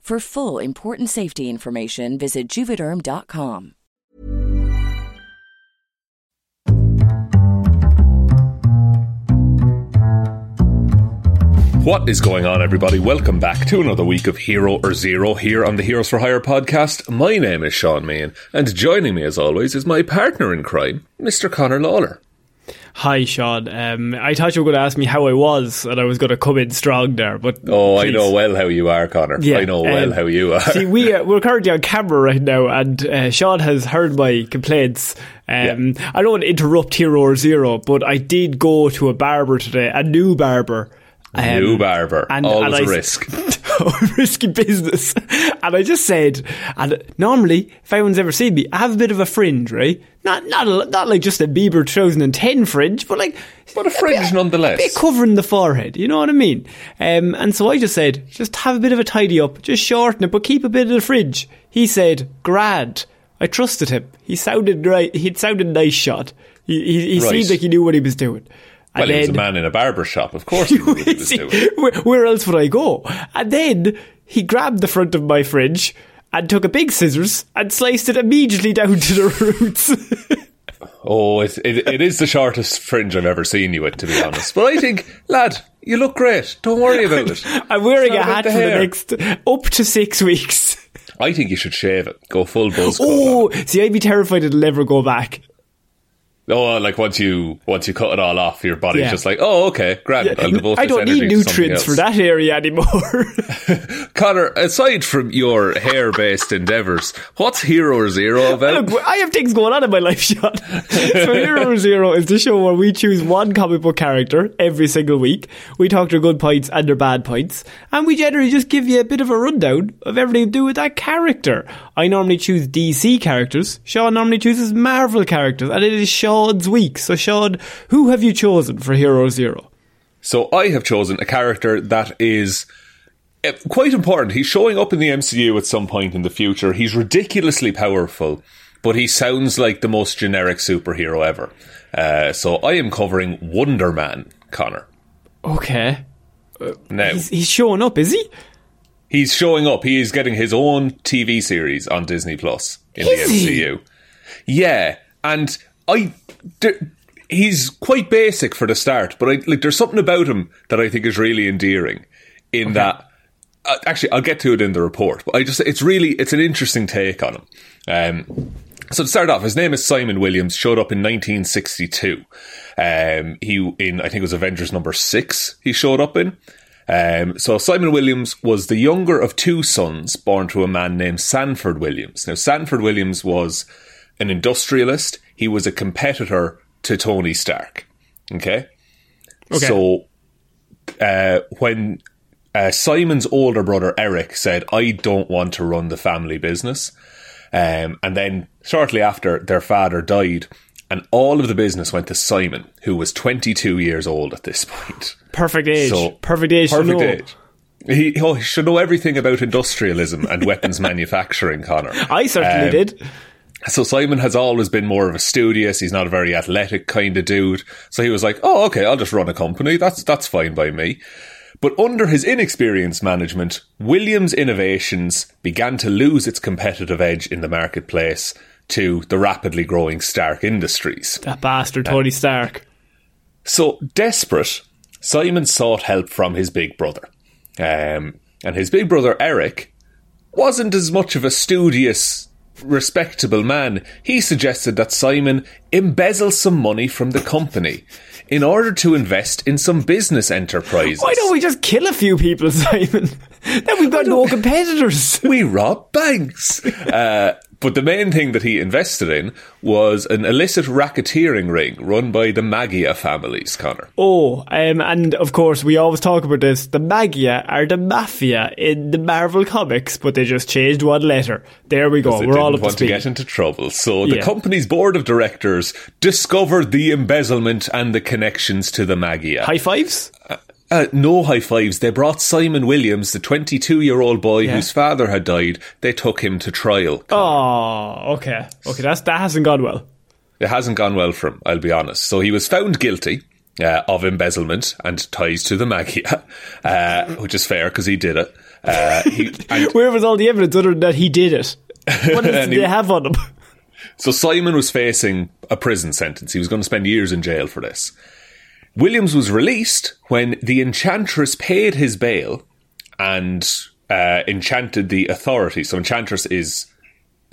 For full important safety information, visit juvederm.com. What is going on, everybody? Welcome back to another week of Hero or Zero here on the Heroes for Hire podcast. My name is Shaun Meighan, and joining me, as always, is my partner in crime, Mr. Connor Lawler. Hi, Sean. Um, I thought you were going to ask me how I was, and I was going to come in strong there. But Oh, I know well how you are, Connor. Yeah, I know well um, how you are. See, we uh, we're currently on camera right now, and uh, Sean has heard my complaints. Um, I don't want to interrupt Hero or Zero, but I did go to a barber today, a new barber. Um, New barber. Always a I- risk. risky business. And I just said, and normally, if anyone's ever seen me, I have a bit of a fringe, right? Not not a, not like just a Bieber 2010 fringe, but like But a fringe nonetheless. bit covering the forehead. You know what I mean? Um, and so I just said, just have a bit of a tidy up, just shorten it, but keep a bit of the fringe. He said, "Grad." I trusted him. He sounded right. He sounded nice shot. He he, he Right. seemed like he knew what he was doing. Well, And he was a man in a barber shop. Of course he knew what he was See, where, where else would I go? And then he grabbed the front of my fridge and took a big scissors and sliced it immediately down to the roots. Oh, it, it, it is the shortest fringe I've ever seen you with, to be honest. But I think, lad, you look great. Don't worry about it. I'm wearing a hat the for the next up to six weeks. I think you should shave it. Go full buzz. Oh, see, I'd be terrified it'll never go back. Oh, uh, like once you once you cut it all off, your body's Yeah. just like, oh, okay, grand. I'll devote I don't need energy to something nutrients for that area anymore. Connor, aside from your hair-based endeavours, what's Hero Zero about? Look, I have things going on in my life, Sean. so Hero Zero is the show where we choose one comic book character every single week. We talk their good points and their bad points, and we generally just give you a bit of a rundown of everything to do with that character. I normally choose DC characters. Sean normally chooses Marvel characters, and it is Sean's week. So Sean, who have you chosen for Hero Zero? So I have chosen a character that is uh, quite important. He's showing up in the MCU at some point in the future. He's ridiculously powerful, but he sounds like the most generic superhero ever. Uh, so I am covering Wonder Man, Connor. Okay, Now he's, he's showing up, is he? He's showing up. He is getting his own TV series on Disney Plus in Is the he? Yeah, and I. there- he's quite basic for the start, but I like. There's something about him that I think is really endearing. In that, uh, actually, I'll get to it in the report. But I just, it's really, it's an interesting take on him. Um, so to start off, his name is Simon Williams. Showed up in 1962. Um, he in I think it was Avengers number six. He showed up in. Um, so Simon Williams was the younger of two sons born to a man named Sanford Williams. Now Sanford Williams was an industrialist. He was a competitor to Tony Stark. Okay. Okay. So uh, when uh, Simon's older brother Eric said, "I don't want to run the family business," um, and then shortly after their father died, and all of the business went to Simon, who was 22 years old at this point. Perfect age. So- perfect age. Perfect age. He, oh, he should know everything about industrialism and weapons manufacturing, Connor. I certainly Um, did. So Simon has always been more of a studious. He's not a very athletic kind of dude. So he was like, "Oh, okay, I'll just run a company. That's that's fine by me." But under his inexperienced management, Williams Innovations began to lose its competitive edge in the marketplace to the rapidly growing Stark Industries. That bastard Tony Stark. So desperate, Simon sought help from his big brother. Um, and his big brother, Eric, wasn't as much of a studious, respectable man. He suggested that Simon embezzle some money from the company in order to invest in some business enterprises. Why don't we just kill a few people, Simon? then we've got no competitors. we rob banks. uh, but the main thing that he invested in was an illicit racketeering ring run by the Magia families, Connor. Oh, um, and of course, we always talk about this. The Magia are the Mafia in the Marvel comics, but they just changed one letter. There we go. We're all up to want to speed. get into trouble. So the Yeah. company's board of directors discovered the embezzlement and the connections to the Magia. High fives? Uh, no high fives. They brought Simon Williams, the 22 year old boy Yeah. whose father had died. They took him to trial. Oh, okay. Okay, that's, that hasn't gone well. It hasn't gone well for him, I'll be honest. So he was found guilty uh, of embezzlement and ties to the Magia, uh, which is fair because he did it. Uh, he, and Where was all the evidence other than that he did it? What did he- they have on him? So Simon was facing a prison sentence. He was going to spend years in jail for this. Williams was released when the Enchantress paid his bail and uh, enchanted the authority. So Enchantress is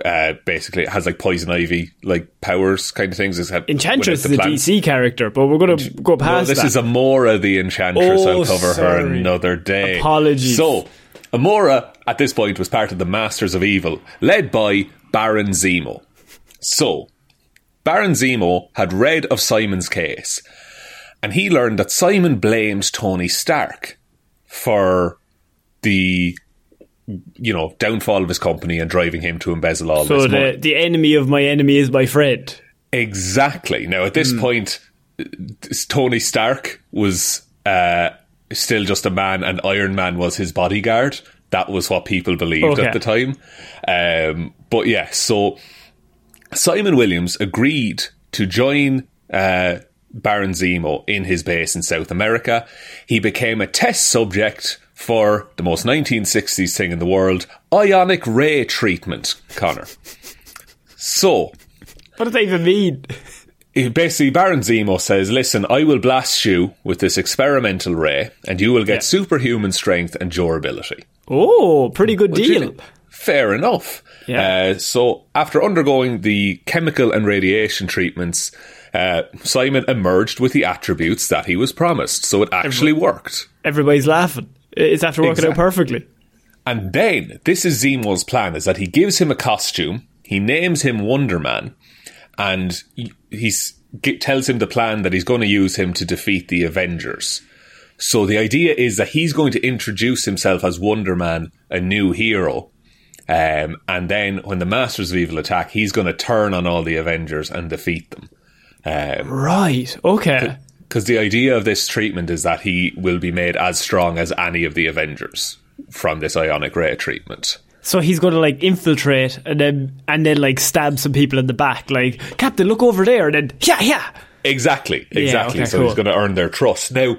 uh, basically it has like poison ivy like powers kind of things. It's had- Enchantress is a the DC character, but we're going to go no, past this that. is Amora the Enchantress. Oh, I'll cover her another day. Apologies. So, Amora at this point was part of the Masters of Evil, led by Baron Zemo. So, Baron Zemo had read of Simon's case, and he learned that Simon blames Tony Stark for the you know downfall of his company and driving him to embezzle all so this money. the, the enemy of my enemy is my friend. Exactly. Now, at this point, point, Tony Stark was uh, still just a man, and Iron Man was his bodyguard. That was what people believed Okay. at the time. Um, but yeah, so Simon Williams agreed to join uh, Baron Zemo in his base in South America. He became a test subject for the most 1960s thing in the world ionic ray treatment, Connor. So, What does that even mean? basically Baron Zemo says, "Listen, I will blast you with this experimental ray, and you will get superhuman strength and durability." Oh, pretty good Which deal. Fair enough. Yeah. Uh, so after undergoing the chemical and radiation treatments, uh, Simon emerged with the attributes that he was promised. So it actually worked. Everybody's laughing. It's after working out perfectly. And then this is Zemo's plan: is that he gives him a costume, he names him Wonder Man, and he tells him the plan that he's going to use him to defeat the Avengers. So the idea is that he's going to introduce himself as Wonder Man, a new hero. Um, and then when the Masters of Evil attack, he's going to turn on all the Avengers and defeat them. Um, right. Okay. Because the idea of this treatment is that he will be made as strong as any of the Avengers from this ionic ray treatment. So he's going to like infiltrate and then and then like stab some people in the back. Like Captain, look over there, and then yeah, yeah. Exactly, exactly. okay, so cool. he's going to earn their trust. Now,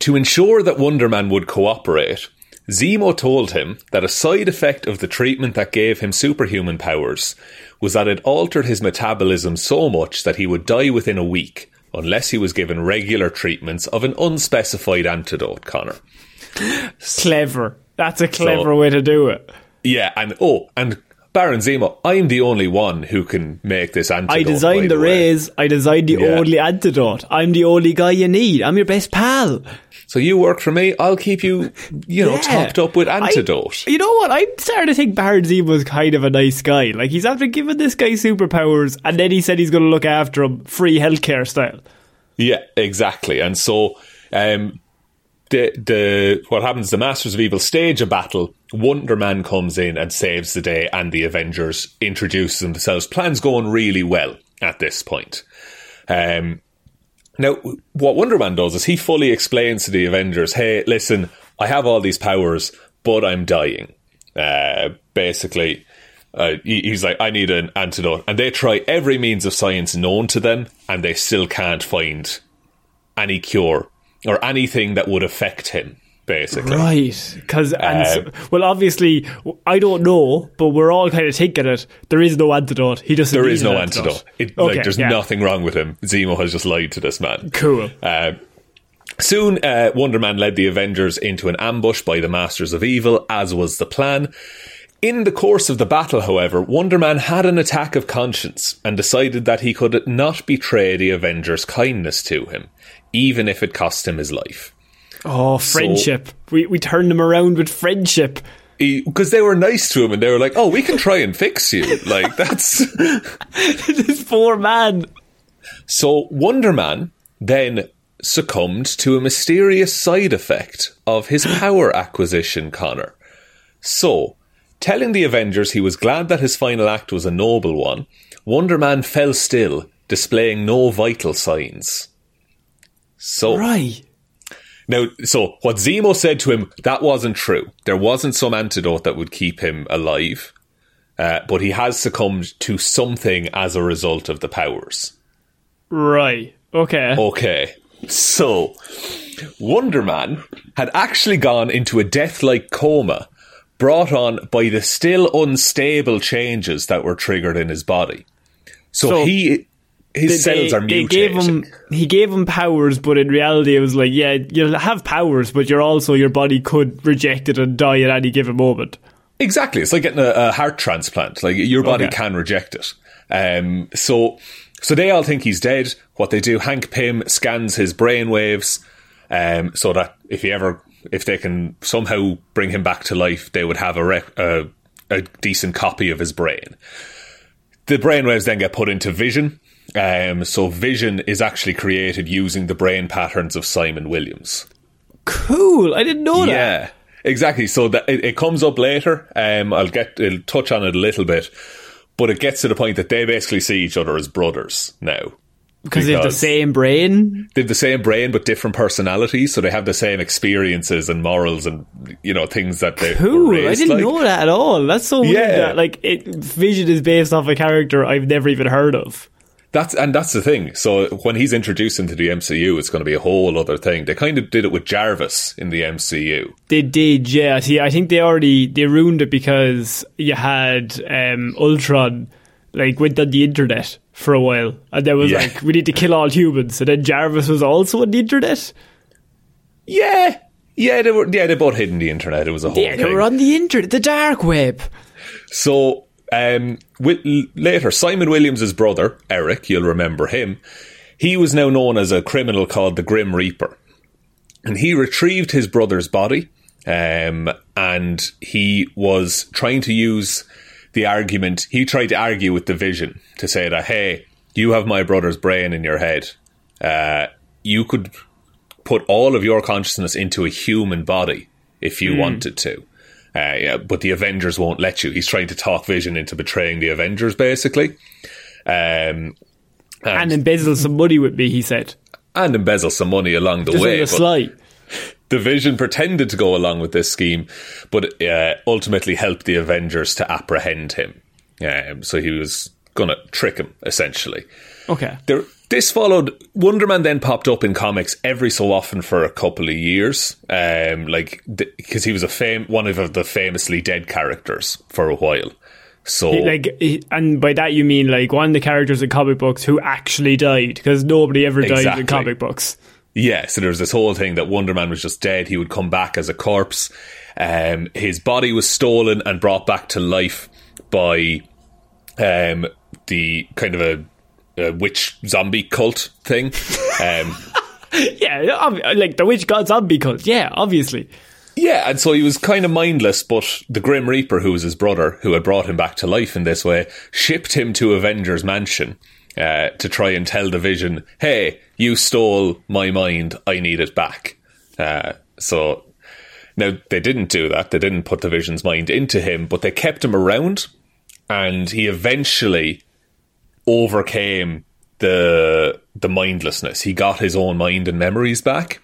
to ensure that Wonder Man would cooperate, Zemo told him that a side effect of the treatment that gave him superhuman powers was that it altered his metabolism so much that he would die within a week unless he was given regular treatments of an unspecified antidote, Connor. Clever. That's a clever So- way to do it. Yeah, and oh, and Baron Zemo, I'm the only one who can make this antidote. I designed the way. rays. I designed the Yeah. only antidote. I'm the only guy you need. I'm your best pal. So you work for me, I'll keep you, you know, Yeah. topped up with I- antidote. you know what? I'm starting to think Baron Zemo was kind of a nice guy. Like he's after giving this guy superpowers, and then he said he's going to look after him, free healthcare style. Yeah, exactly. And so, um, the the what happens? The Masters of Evil stage a battle. Wonder Man comes in and saves the day, and the Avengers introduce themselves. Plans going really well at this point. Um, now, what Wonder Man does is he fully explains to the Avengers, "Hey, listen, I have all these powers, but I'm dying." Uh, basically, uh, he's like, "I need an antidote," and they try every means of science known to them, and they still can't find any cure or anything that would affect him. Basically, Right, because Um, well, obviously, I don't know, but we're all kind of taking it. There is no antidote. He doesn't. there is no antidote. It, like, there's yeah. nothing wrong with him. Zemo has just lied to this man. Cool. Uh, soon, uh, Wonder Man led the Avengers into an ambush by the Masters of Evil, as was the plan. In the course of the battle, however, Wonder Man had an attack of conscience and decided that he could not betray the Avengers' kindness to him, even if it cost him his life. Oh, friendship. we we turned him around with friendship. Because they were nice to him and they were like, oh, we can try and fix you. Like, that's. this poor man. So Wonder Man then succumbed to a mysterious side effect of his power acquisition, Connor. So, telling the Avengers he was glad that his final act was a noble one, Wonder Man fell still, displaying no vital signs. So Right. now, so what Zemo said to him that wasn't true. There wasn't some antidote that would keep him alive, uh, but he has succumbed to something as a result of the powers. Right. Okay. Okay. So, Wonder Man had actually gone into a death like coma brought on by the still unstable changes that were triggered in his body. So, So he his cells are they mutating. gave him he gave him powers, but in reality, it was like, yeah, you'll have powers, but you're also your body could reject it and die at any given moment. Exactly. It's like getting a, a heart transplant. Like your body Okay. can reject it. Um, so, so they all think he's dead. What they do, Hank Pym scans his brain waves, um, so that if he ever, if they can somehow bring him back to life, they would have a, rec- a, a decent copy of his brain. The brainwaves then get put into Vision. Um, so Vision is actually created using the brain patterns of Simon Williams. Cool. I didn't know that. Yeah, exactly. So that it, it comes up later. Um, I'll get I'll touch on it a little bit, but it gets to the point that they basically see each other as brothers now. Because they have the same brain. They have the same brain but different personalities, so they have the same experiences and morals and you know things that they Cool. I didn't like. know that at all. That's so weird. Yeah. That, like, it, Vision is based off a character I've never even heard of. That's and that's the thing. So when he's introduced into the MCU, it's going to be a whole other thing. They kind of did it with Jarvis in the MCU. They did, yeah. See, I think they already they ruined it because you had um, Ultron like went on the internet for a while, and there was Yeah. like we need to kill all humans, and then Jarvis was also on the internet. Yeah, yeah, they were. Yeah, they both hid in the internet. It was a whole Yeah, they thing. were on the internet, the dark web. So um, with, later, Simon Williams' brother, Eric, you'll remember him, he was now known as a criminal called the Grim Reaper. And he retrieved his brother's body um, and he was trying to use the argument, he tried to argue with the vision to say that, hey, you have my brother's brain in your head. Uh, you could put all of your consciousness into a human body if you wanted to. Uh, yeah, but the Avengers won't let you. He's trying to talk Vision into betraying the Avengers, basically, um, And embezzle some money with me, he said. and embezzle some money along the Just way. on the sly. the Vision pretended to go along with this scheme, but uh, ultimately helped the Avengers to apprehend him. Um, so he was going to trick him, essentially. Okay. There, this followed. Wonder Man then popped up in comics every so often for a couple of years, um, like because he was a fam- one of the famously dead characters for a while. So Like, and by that you mean like one of the characters in comic books who actually died because nobody ever died Exactly. in comic books. Yeah, so there was this whole thing that Wonder Man was just dead. He would come back as a corpse. Um, his body was stolen and brought back to life by um, the kind of a, a witch zombie cult thing. Um, Yeah, like the witch god zombie cult. Yeah, obviously. yeah, and so he was kind of mindless, but the Grim Reaper, who was his brother, who had brought him back to life in this way, shipped him to Avengers Mansion. Uh, to try and tell the Vision, "Hey, you stole my mind. I need it back." Uh, So now they didn't do that. They didn't put the Vision's mind into him, but they kept him around, and he eventually overcame the the mindlessness. He got his own mind and memories back.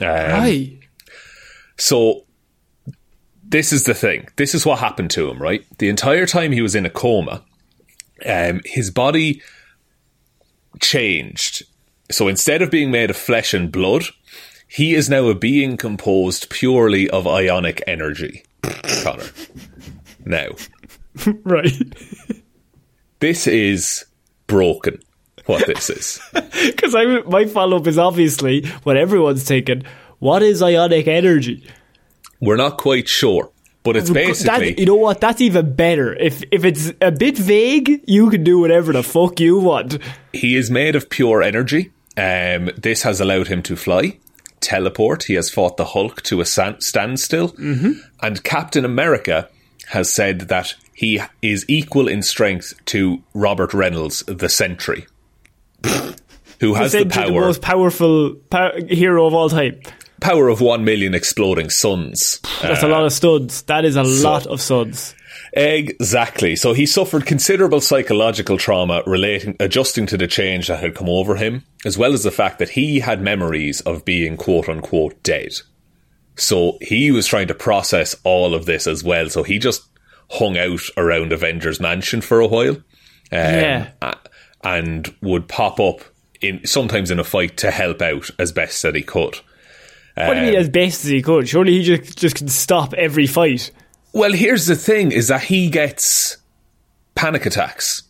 Um, Right. so this is the thing. This is what happened to him, right? The entire time he was in a coma, um, his body changed. So instead of being made of flesh and blood, he is now a being composed purely of ionic energy. Connor. Now, Right. this is broken. What this is. Because I my follow up is obviously what everyone's thinking. What is ionic energy? We're not quite sure, but it's basically that, you know what? That's even better. If if it's a bit vague, you can do whatever the fuck you want. He is made of pure energy. Um, this has allowed him to fly, teleport. He has fought the Hulk to a standstill. Mm-hmm. And Captain America has said that he is equal in strength to Robert Reynolds, the Sentry, who has the Essentially power the most powerful pow- hero of all time. power of one million exploding suns. That's a lot of studs. That is a lot of suds. Exactly. So he suffered considerable psychological trauma relating, adjusting to the change that had come over him, as well as the fact that he had memories of being quote unquote dead. So he was trying to process all of this as well. So he just hung out around Avengers Mansion for a while. Um, Yeah. And would pop up in sometimes in a fight to help out as best that he could. What do you mean as best as he could? Surely he just just can stop every fight. Well, here's the thing: is that he gets panic attacks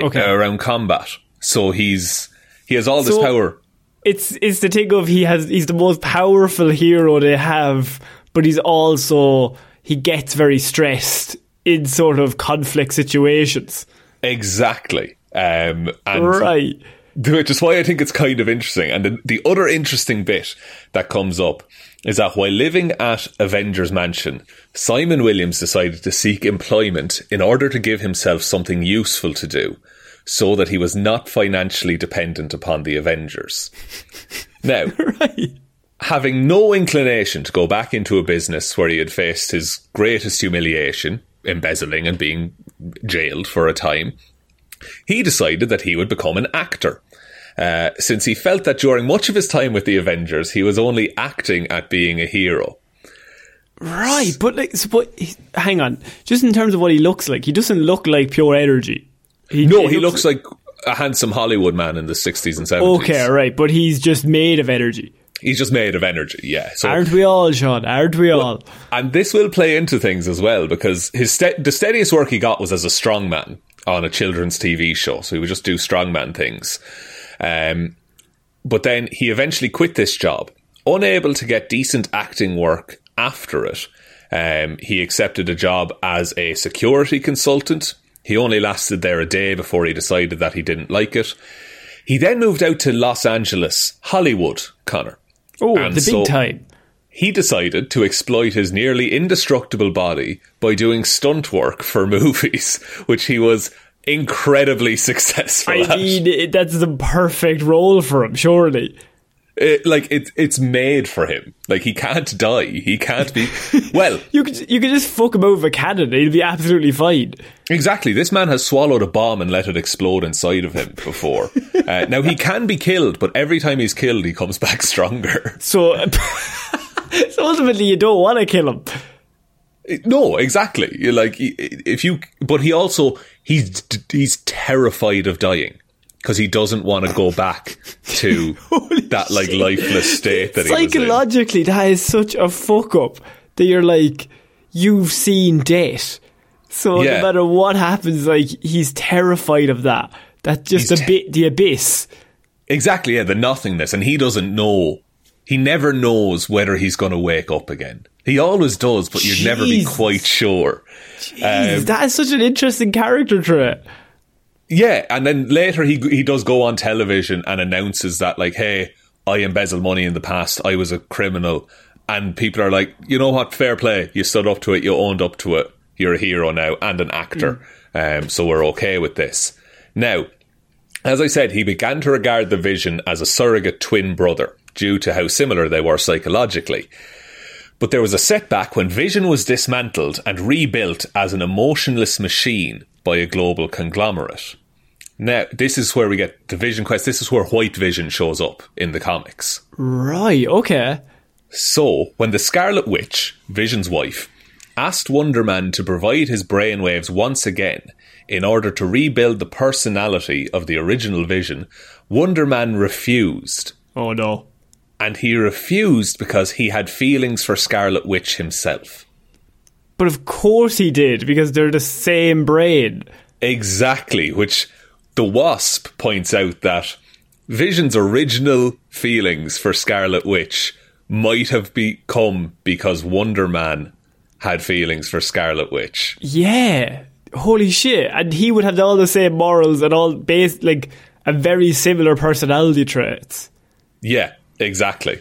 Okay. uh, around combat, so he's he has all this So- power. It's it's the thing of he has he's the most powerful hero they have, but he's also he gets very stressed in sort of conflict situations. Exactly, um, and Right. which is why I think it's kind of interesting. And the, the other interesting bit that comes up is that while living at Avengers Mansion, Simon Williams decided to seek employment in order to give himself something useful to do, so that he was not financially dependent upon the Avengers. Now. Right. having no inclination to go back into a business where he had faced his greatest humiliation, embezzling and being jailed for a time, he decided that he would become an actor. Uh, since he felt that during much of his time with the Avengers, he was only acting at being a hero. Right, but like, so, but he- hang on. Just in terms of what he looks like, he doesn't look like pure energy. No, he looks like a handsome Hollywood man in the 60s and 70s. okay, right, but he's just made of energy. He's just made of energy, yeah. So Aren't we all, Sean? Aren't we all? And this will play into things as well because his ste- the steadiest work he got was as a strongman on a children's TV show. So he would just do strongman things. Um, but then he eventually quit this job, unable to get decent acting work after it. Um, he accepted a job as a security consultant. He only lasted there a day before he decided that he didn't like it. He then moved out to Los Angeles, Hollywood, Connor. Oh, And the big so- time. He decided to exploit his nearly indestructible body by doing stunt work for movies, which he was incredibly successful I at. mean, that's the perfect role for him, surely. It- like it, it's made for him. Like he can't die. He can't be. Well, You could you could just fuck him over a cannon; he'd be absolutely fine. exactly. This man has swallowed a bomb and let it explode inside of him before. uh, now he can be killed, but every time he's killed, he comes back stronger. So, so ultimately, you don't want to kill him. No, exactly. You're like if you, but he also he's he's terrified of dying because he doesn't want to go back to that like lifeless state that he was in. Psychologically, that is such a fuck up that you're like, you've seen death. So Yeah. no matter what happens, like he's terrified of that. That just He's a bit the abyss. Exactly, yeah, the nothingness, and he doesn't know. He never knows whether he's going to wake up again. He always does, but you'd never be quite sure. Jeez, that is such an interesting character trait. Yeah, and then later he he does go on television and announces that like, "Hey, I embezzled money in the past. I was a criminal." And people are like, "You know what? Fair play. You stood up to it. You owned up to it. You're a hero now and an actor. Um, so we're okay with this." Now, as I said, he began to regard the Vision as a surrogate twin brother due to how similar they were psychologically. But there was a setback when Vision was dismantled and rebuilt as an emotionless machine by a global conglomerate. Now, this is where we get the Vision Quest. This is where White Vision shows up in the comics. Right, okay. So, when the Scarlet Witch, Vision's wife, asked Wonder Man to provide his brainwaves once again in order to rebuild the personality of the original Vision, Wonder Man refused. Oh no. And he refused because he had feelings for Scarlet Witch himself. But of course he did, because they're the same brain. Exactly, which the Wasp points out that Vision's original feelings for Scarlet Witch might have become because Wonder Man had feelings for Scarlet Witch. Yeah. Holy shit. And he would have all the same morals and all based like a very similar personality traits. Yeah, exactly.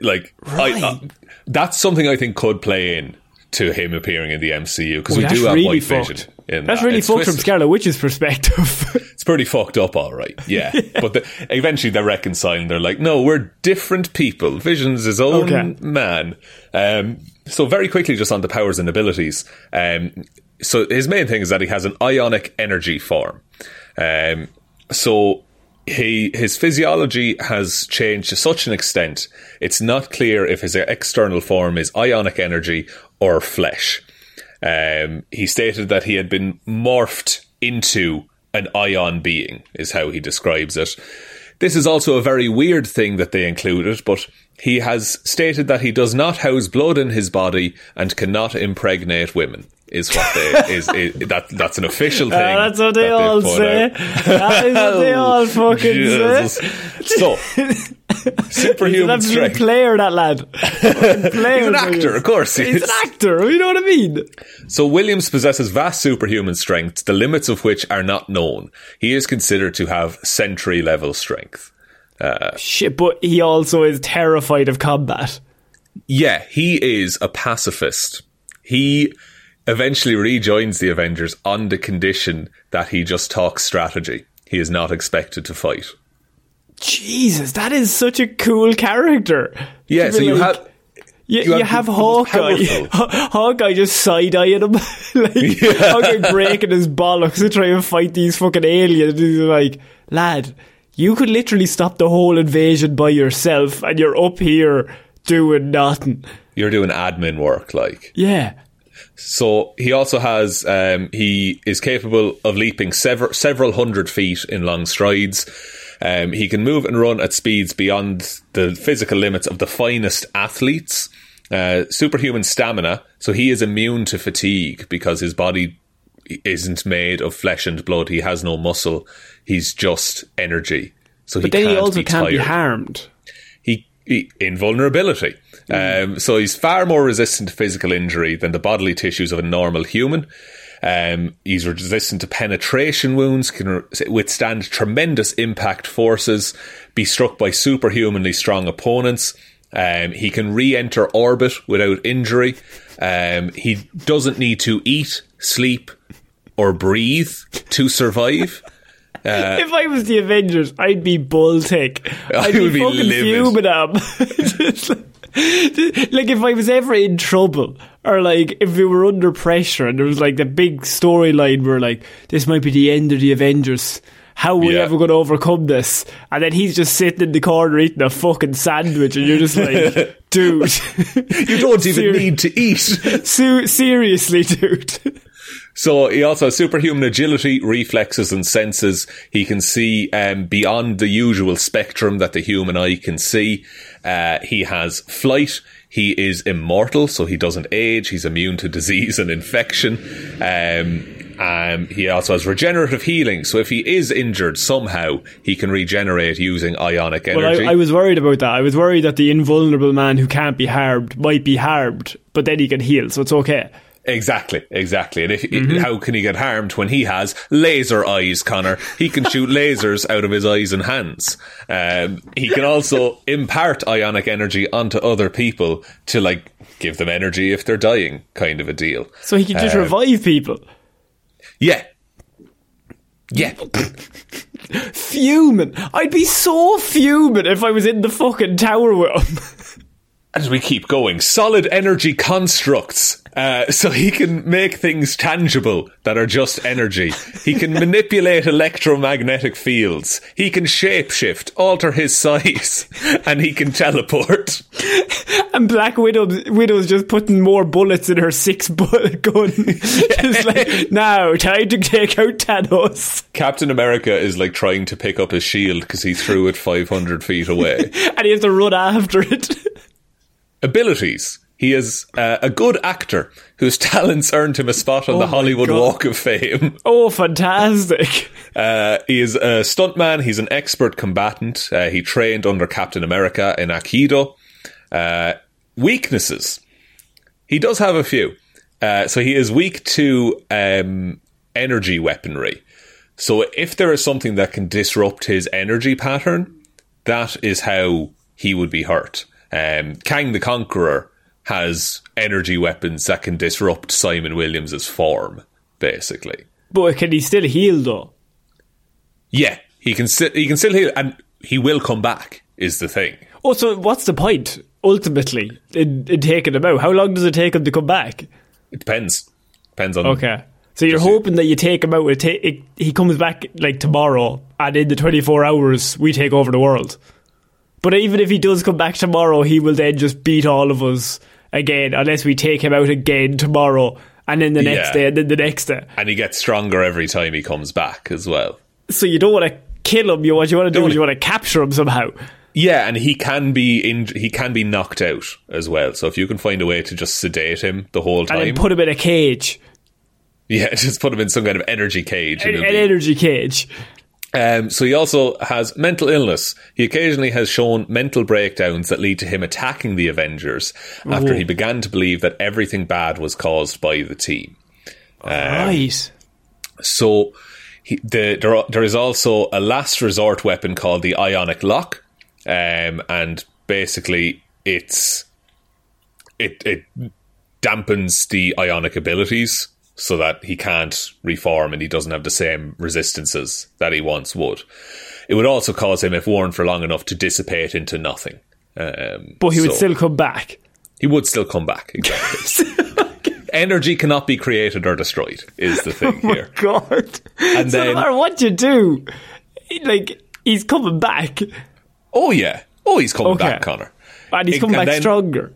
Like, Right. I, uh, that's something I think could play in to him appearing in the MCU because Oh, we do have really White fucked. Vision. In That's that. really It's fucked from. Scarlet Witch's perspective. It's pretty fucked up, all right. Yeah, but the, eventually they're reconciling. they're like, "No, we're different people. Vision's his own Okay. man." Um, so very quickly, just on the powers and abilities. Um, so his main thing is that he has an ionic energy form. Um, so he his physiology has changed to such an extent it's not clear if his external form is ionic energy or flesh. Um, he stated that he had been morphed into an ion being, is how he describes it. This is also a very weird thing that they included, but he has stated that he does not house blood in his body and cannot impregnate women. Is what they is, is that that's an official thing. Uh, that's what they that all say. That is what they all fucking Jesus. say. So, He's an superhuman absolute strength. player, that lad. Player, He's an actor, of course. he He's an actor. You know what I mean? So Williams possesses vast superhuman strength, the limits of which are not known. He is considered to have sentry level strength. Shit, but he also is terrified of combat. Yeah, he is a pacifist. He eventually rejoins the Avengers on the condition that he just talks strategy. He is not expected to fight. Jesus, that is such a cool character. Yeah, so be you have You, you you have have Hawkeye. Hawkeye just side eyeing him. like, Hawkeye breaking his bollocks to try and fight these fucking aliens. He's like, lad, you could literally stop the whole invasion by yourself, and you're up here doing nothing. you're doing admin work, like. Yeah. So he also has um, he is capable of leaping several several hundred feet in long strides. Um, he can move and run at speeds beyond the physical limits of the finest athletes. Uh, superhuman stamina, so he is immune to fatigue because his body isn't made of flesh and blood. He has no muscle. He's just energy. So But he then he can't also be can't be tired harmed. he, he invulnerability. Um, so he's far more resistant to physical injury than the bodily tissues of a normal human. Um, he's resistant to penetration wounds, can withstand tremendous impact forces, be struck by superhumanly strong opponents. Um, he can re-enter orbit without injury. Um, he doesn't need to eat, sleep, or breathe to survive. if I was the Avengers, I'd be Baltic. I I'd be, would be fucking livid. fuming. Just like, if I was ever in trouble, or like if we were under pressure, and there was like the big storyline where like this might be the end of the Avengers. How are we Yeah. ever going to overcome this? And then he's just sitting in the corner eating a fucking sandwich, and you're just like, dude, You don't even Seri- need to eat. Su- seriously, dude. So he also has superhuman agility, reflexes, and senses. He can see um, beyond the usual spectrum that the human eye can see. Uh, he has flight. He is immortal, so he doesn't age. He's immune to disease and infection. Um, um, he also has regenerative healing. So if he is injured somehow, he can regenerate using ionic Well, energy. I, I was worried about that. I was worried that the invulnerable man who can't be harmed might be harmed, but then he can heal, so it's okay. Exactly, exactly. And if Mm-hmm. how can he get harmed when he has laser eyes, Connor? He can shoot lasers out of his eyes and hands. Um, he can also impart ionic energy onto other people to like give them energy if they're dying, kind of a deal. So he can just Uh, revive people. Yeah. Yeah. Fuming. I'd be so fuming if I was in the fucking tower with him. As we keep going, solid energy constructs. Uh, so he can make things tangible that are just energy. He can manipulate electromagnetic fields. He can shapeshift, alter his size, and he can teleport. And Black Widow, Widow's just putting more bullets in her six bullet gun. Just like, now, time to take out Thanos. Captain America is like trying to pick up his shield because he threw it 500 feet away. And he has to run after it. Abilities. He is uh, a good actor whose talents earned him a spot on the Hollywood God. Walk of Fame. Oh, fantastic. Uh, he is a stuntman. He's an expert combatant. Uh, he trained under Captain America in Aikido. Uh, weaknesses. He does have a few. Uh, so he is weak to um, energy weaponry. So if there is something that can disrupt his energy pattern, that is how he would be hurt. Um, Kang the Conqueror has energy weapons that can disrupt Simon Williams's form, basically. But can he still heal, though? Yeah, he can still he can still heal, and he will come back. Is the thing. Oh, so what's the point, ultimately, in, in taking him out? How long does it take him to come back? It depends. Depends on. Okay. So you're hoping that you take him out, it ta- it, he comes back like tomorrow, and in the 24 hours, we take over the world. But even if he does come back tomorrow, he will then just beat all of us again, unless we take him out again tomorrow, and then the next Yeah. day, and then the next day. and he gets stronger every time he comes back as well. So you don't want to kill him. You what you want to do Don't is you want to capture him somehow. Yeah, and he can be in, he can be knocked out as well. So if you can find a way to just sedate him the whole And time, then put him in a cage, yeah, just put him in some kind of energy cage. an, an be- energy cage. Um, so he also has mental illness. He occasionally has shown mental breakdowns that lead to him attacking the Avengers after he began to believe that everything bad was caused by the team. right. So he, the, there, there is also a last resort weapon called the Ionic Lock, um, and basically it's it it dampens the ionic abilities so that he can't reform and he doesn't have the same resistances that he once would. It would also cause him, if worn for long enough, to dissipate into nothing. Um, But he would so- still come back. he would still come back. Exactly. Energy cannot be created or destroyed. Is the thing here. God. And so no then- matter what you do, like he's coming back, Oh yeah. Oh, he's coming Okay. back, Connor. and he's coming back then- stronger.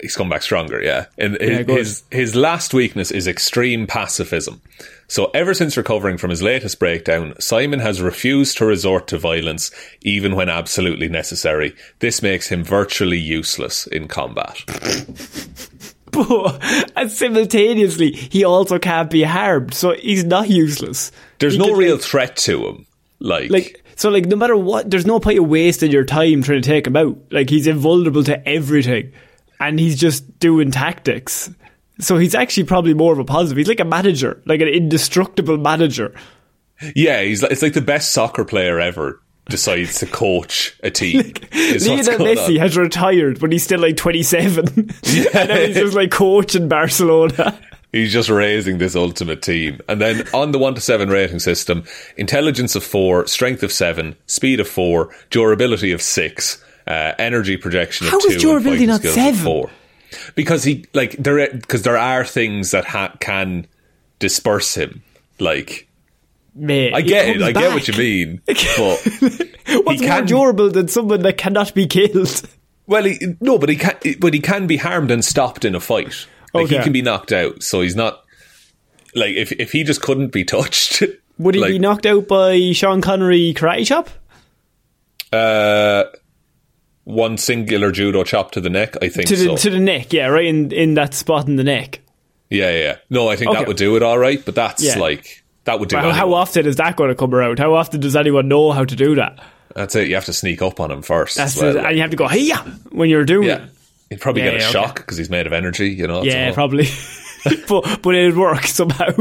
He's come back stronger, yeah. And his, good. his his last weakness is extreme pacifism. So ever since recovering from his latest breakdown, Simon has refused to resort to violence even when absolutely necessary. This makes him virtually useless in combat. But and simultaneously, he also can't be harmed, so he's not useless. There's He no real like, threat to him. Like, like so like no matter what there's no point of wasting your time trying to take him out like he's invulnerable to everything and he's just doing tactics so he's actually probably more of a positive he's like a manager like an indestructible manager yeah, he's like, it's like the best soccer player ever decides to coach a team. what's Lionel Messi on. has retired but he's still like 27 Yeah. and he's just like coaching Barcelona He's just raising this ultimate team. And then on the 1 to 7 rating system, intelligence of 4, strength of 7, speed of 4, durability of 6, uh, energy projection of How 2, is durability and not fighting skills 7? 4. Because he like there because there are things that ha- can disperse him. Like Mate, I get it, comes I get what you mean. But what's he more can- durable than someone that cannot be killed Well, he, no, but he can. But he can be harmed and stopped in a fight. Like he can be knocked out. So he's not like if if he just couldn't be touched. would he like, be knocked out by Sean Connery karate chop Uh, one singular judo chop to the neck. I think to the so. to the neck, yeah, right in in that spot in the neck. yeah, yeah. No, I think Okay. that would do it all right. But that's Yeah. like that would do. How, how often is that going to come around? How often does anyone know how to do that? That's it. You have to sneak up on him first. That's well. the, and you have to go hey when you're doing yeah, it. he'd probably Yeah, get a okay. shock because he's made of energy. You know. Yeah, probably. but but it'd work somehow.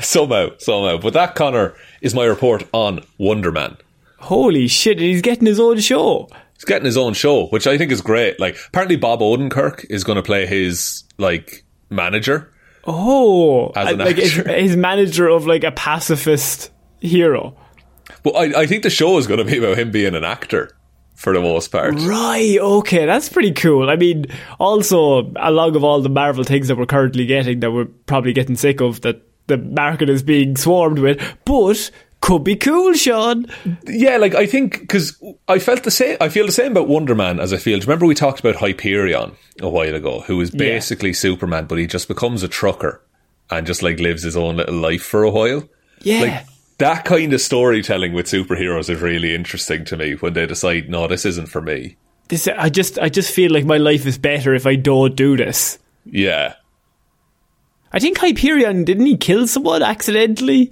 somehow, somehow. But that Connor is my report on Wonder Man. Holy shit! He's getting his own show. He's getting his own show, which I think is great. Like, apparently Bob Odenkirk is going to play his like manager. Oh, As an like actor. his manager of like a pacifist hero. But I, I think the show is going to be about him being an actor for the most part. Right, okay, that's pretty cool. I mean, also, along of all the Marvel things that we're currently getting that we're probably getting sick of, that the market is being swarmed with, but could be cool, Sean. Yeah, like I think because I felt the same. I feel the same about Wonder Man as I feel. Remember we talked about Hyperion a while ago, who is basically Superman, but he just becomes a trucker and just like lives his own little life for a while. Yeah. Like that kind of storytelling with superheroes is really interesting to me when they decide, no, this isn't for me. This, I just, I just feel like my life is better if I don't do this. Yeah. I think Hyperion didn't he kill someone accidentally?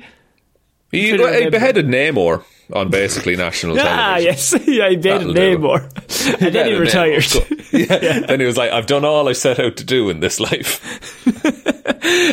He, he beheaded Namor on basically national Ah, television. yes, yeah, he That'll made do a it. Namor, and then he retired. So- yeah. Then he was like, I've done all I set out to do in this life.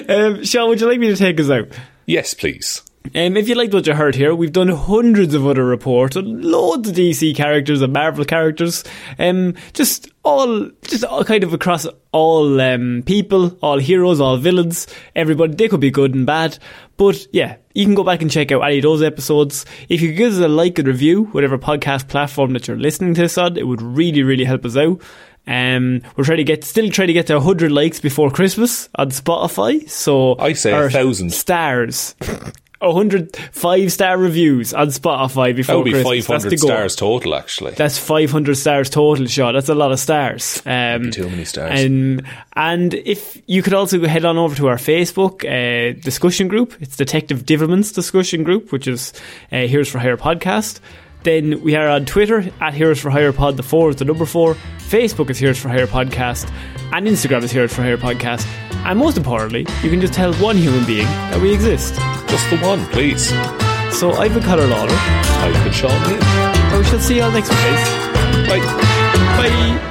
um, Sean, would you like me to take us out? yes, please. Um, if you liked what you heard here, we've done hundreds of other reports on loads of DC characters and Marvel characters. Um, just all, just all kind of across all um, people, all heroes, all villains, everybody. They could be good and bad, but yeah, you can go back and check out any of those episodes. If you could give us a like and review, whatever podcast platform that you're listening to this on, it would really, really help us out. Um, we're trying to get, still trying to get to 100 likes before Christmas on Spotify. So I say a thousand. stars. A hundred five star reviews on Spotify before That would be Christmas. 500 the goal. stars total, actually. That's 500 stars total, Sean. That's a lot of stars. Um, too many stars. And, and if you could also head on over to our Facebook uh, discussion group, it's Detective Divilment's discussion group, which is uh, Heroes for Hire podcast. Then we are on Twitter at Heroes for Hire Pod. The four is the number four. Facebook is Heroes for Hire podcast, and Instagram is Heroes for Hire podcast. And most importantly, you can just tell one human being that we exist. Just the one, please. So I've been Conor Lawler, I've been Shaun Meighan. and we shall see you all next week, guys. Bye. Bye.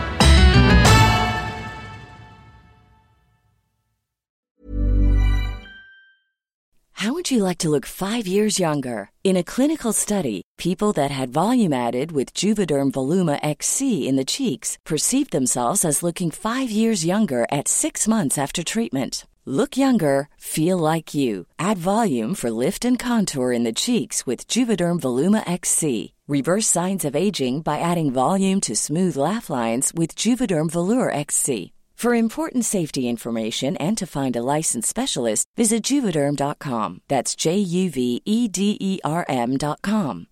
How would you like to look five years younger? In a clinical study, people that had volume added with Juvederm Voluma XC in the cheeks perceived themselves as looking five years younger at six months after treatment. Look younger, feel like you. Add volume for lift and contour in the cheeks with Juvederm Voluma XC. Reverse signs of aging by adding volume to smooth laugh lines with Juvederm Vollure XC. For important safety information and to find a licensed specialist, visit juvederm.com. That's J U V E D E R M.com.